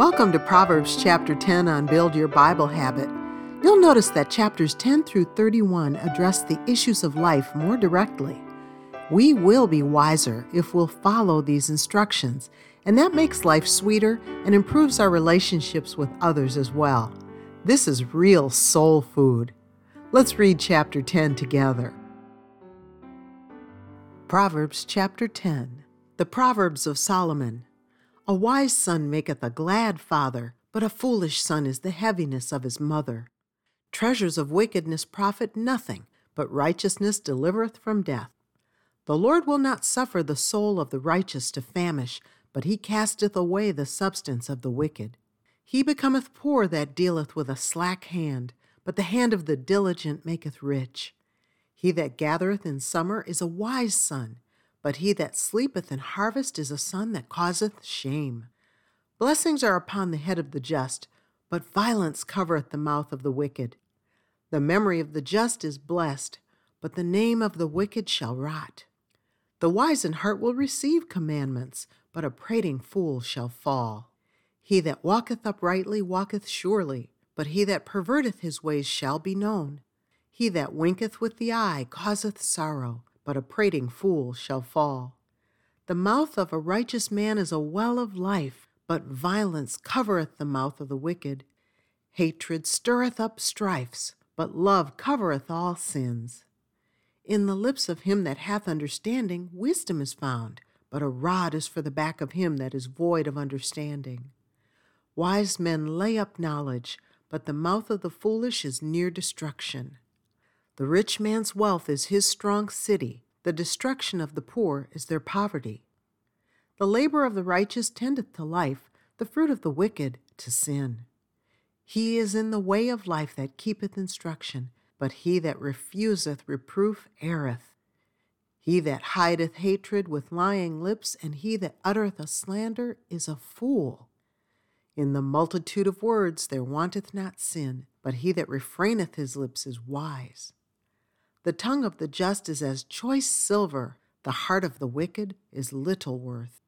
Welcome to Proverbs chapter 10 on Build Your Bible Habit. You'll notice that chapters 10 through 31 address the issues of life more directly. We will be wiser if we'll follow these instructions, and that makes life sweeter and improves our relationships with others as well. This is real soul food. Let's read chapter 10 together. Proverbs chapter 10 The Proverbs of Solomon. A wise son maketh a glad father, but a foolish son is the heaviness of his mother. Treasures of wickedness profit nothing, but righteousness delivereth from death. The Lord will not suffer the soul of the righteous to famish, but he casteth away the substance of the wicked. He becometh poor that dealeth with a slack hand, but the hand of the diligent maketh rich. He that gathereth in summer is a wise son, but he that sleepeth in harvest is a son that causeth shame. Blessings are upon the head of the just, but violence covereth the mouth of the wicked. The memory of the just is blessed, but the name of the wicked shall rot. The wise in heart will receive commandments, but a prating fool shall fall. He that walketh uprightly walketh surely, but he that perverteth his ways shall be known. He that winketh with the eye causeth sorrow, but a prating fool shall fall. The mouth of a righteous man is a well of life, but violence covereth the mouth of the wicked. Hatred stirreth up strifes, but love covereth all sins. In the lips of him that hath understanding, wisdom is found, but a rod is for the back of him that is void of understanding. Wise men lay up knowledge, but the mouth of the foolish is near destruction. The rich man's wealth is his strong city, the destruction of the poor is their poverty. The labor of the righteous tendeth to life, the fruit of the wicked to sin. He is in the way of life that keepeth instruction, but he that refuseth reproof erreth. He that hideth hatred with lying lips, and he that uttereth a slander, is a fool. In the multitude of words there wanteth not sin, but he that refraineth his lips is wise. The tongue of the just is as choice silver, the heart of the wicked is little worth.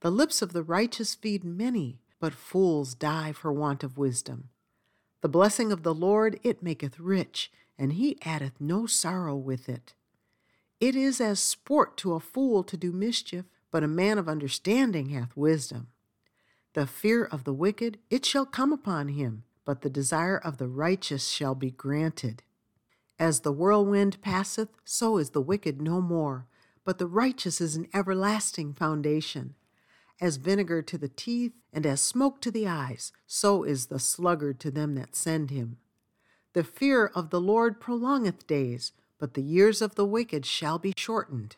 The lips of the righteous feed many, but fools die for want of wisdom. The blessing of the Lord it maketh rich, and he addeth no sorrow with it. It is as sport to a fool to do mischief, but a man of understanding hath wisdom. The fear of the wicked it shall come upon him, but the desire of the righteous shall be granted. As the whirlwind passeth, so is the wicked no more, but the righteous is an everlasting foundation. As vinegar to the teeth, and as smoke to the eyes, so is the sluggard to them that send him. The fear of the Lord prolongeth days, but the years of the wicked shall be shortened.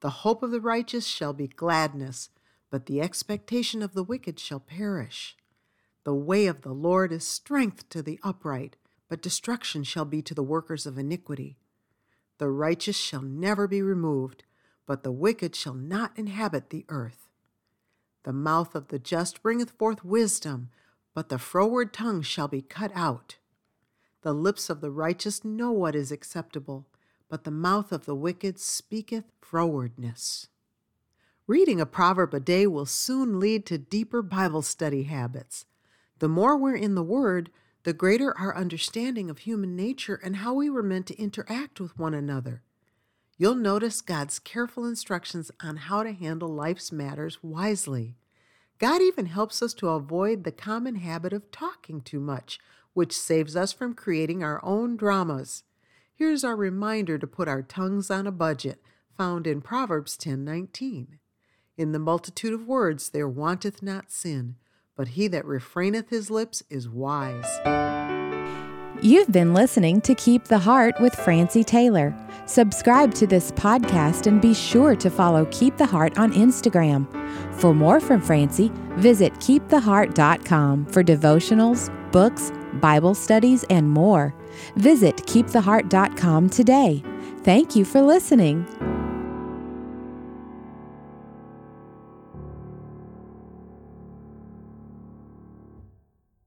The hope of the righteous shall be gladness, but the expectation of the wicked shall perish. The way of the Lord is strength to the upright but destruction shall be to the workers of iniquity. The righteous shall never be removed, but the wicked shall not inhabit the earth. The mouth of the just bringeth forth wisdom, but the froward tongue shall be cut out. The lips of the righteous know what is acceptable, but the mouth of the wicked speaketh frowardness. Reading a proverb a day will soon lead to deeper Bible study habits. The more we're in the Word, the greater our understanding of human nature and how we were meant to interact with one another. You'll notice God's careful instructions on how to handle life's matters wisely. God even helps us to avoid the common habit of talking too much, which saves us from creating our own dramas. Here's our reminder to put our tongues on a budget, found in Proverbs 10:19. In the multitude of words there wanteth not sin, but he that refraineth his lips is wise. You've been listening to Keep the Heart with Francie Taylor. Subscribe to this podcast and be sure to follow Keep the Heart on Instagram. For more from Francie, visit keeptheheart.com for devotionals, books, Bible studies, and more. Visit keeptheheart.com today. Thank you for listening.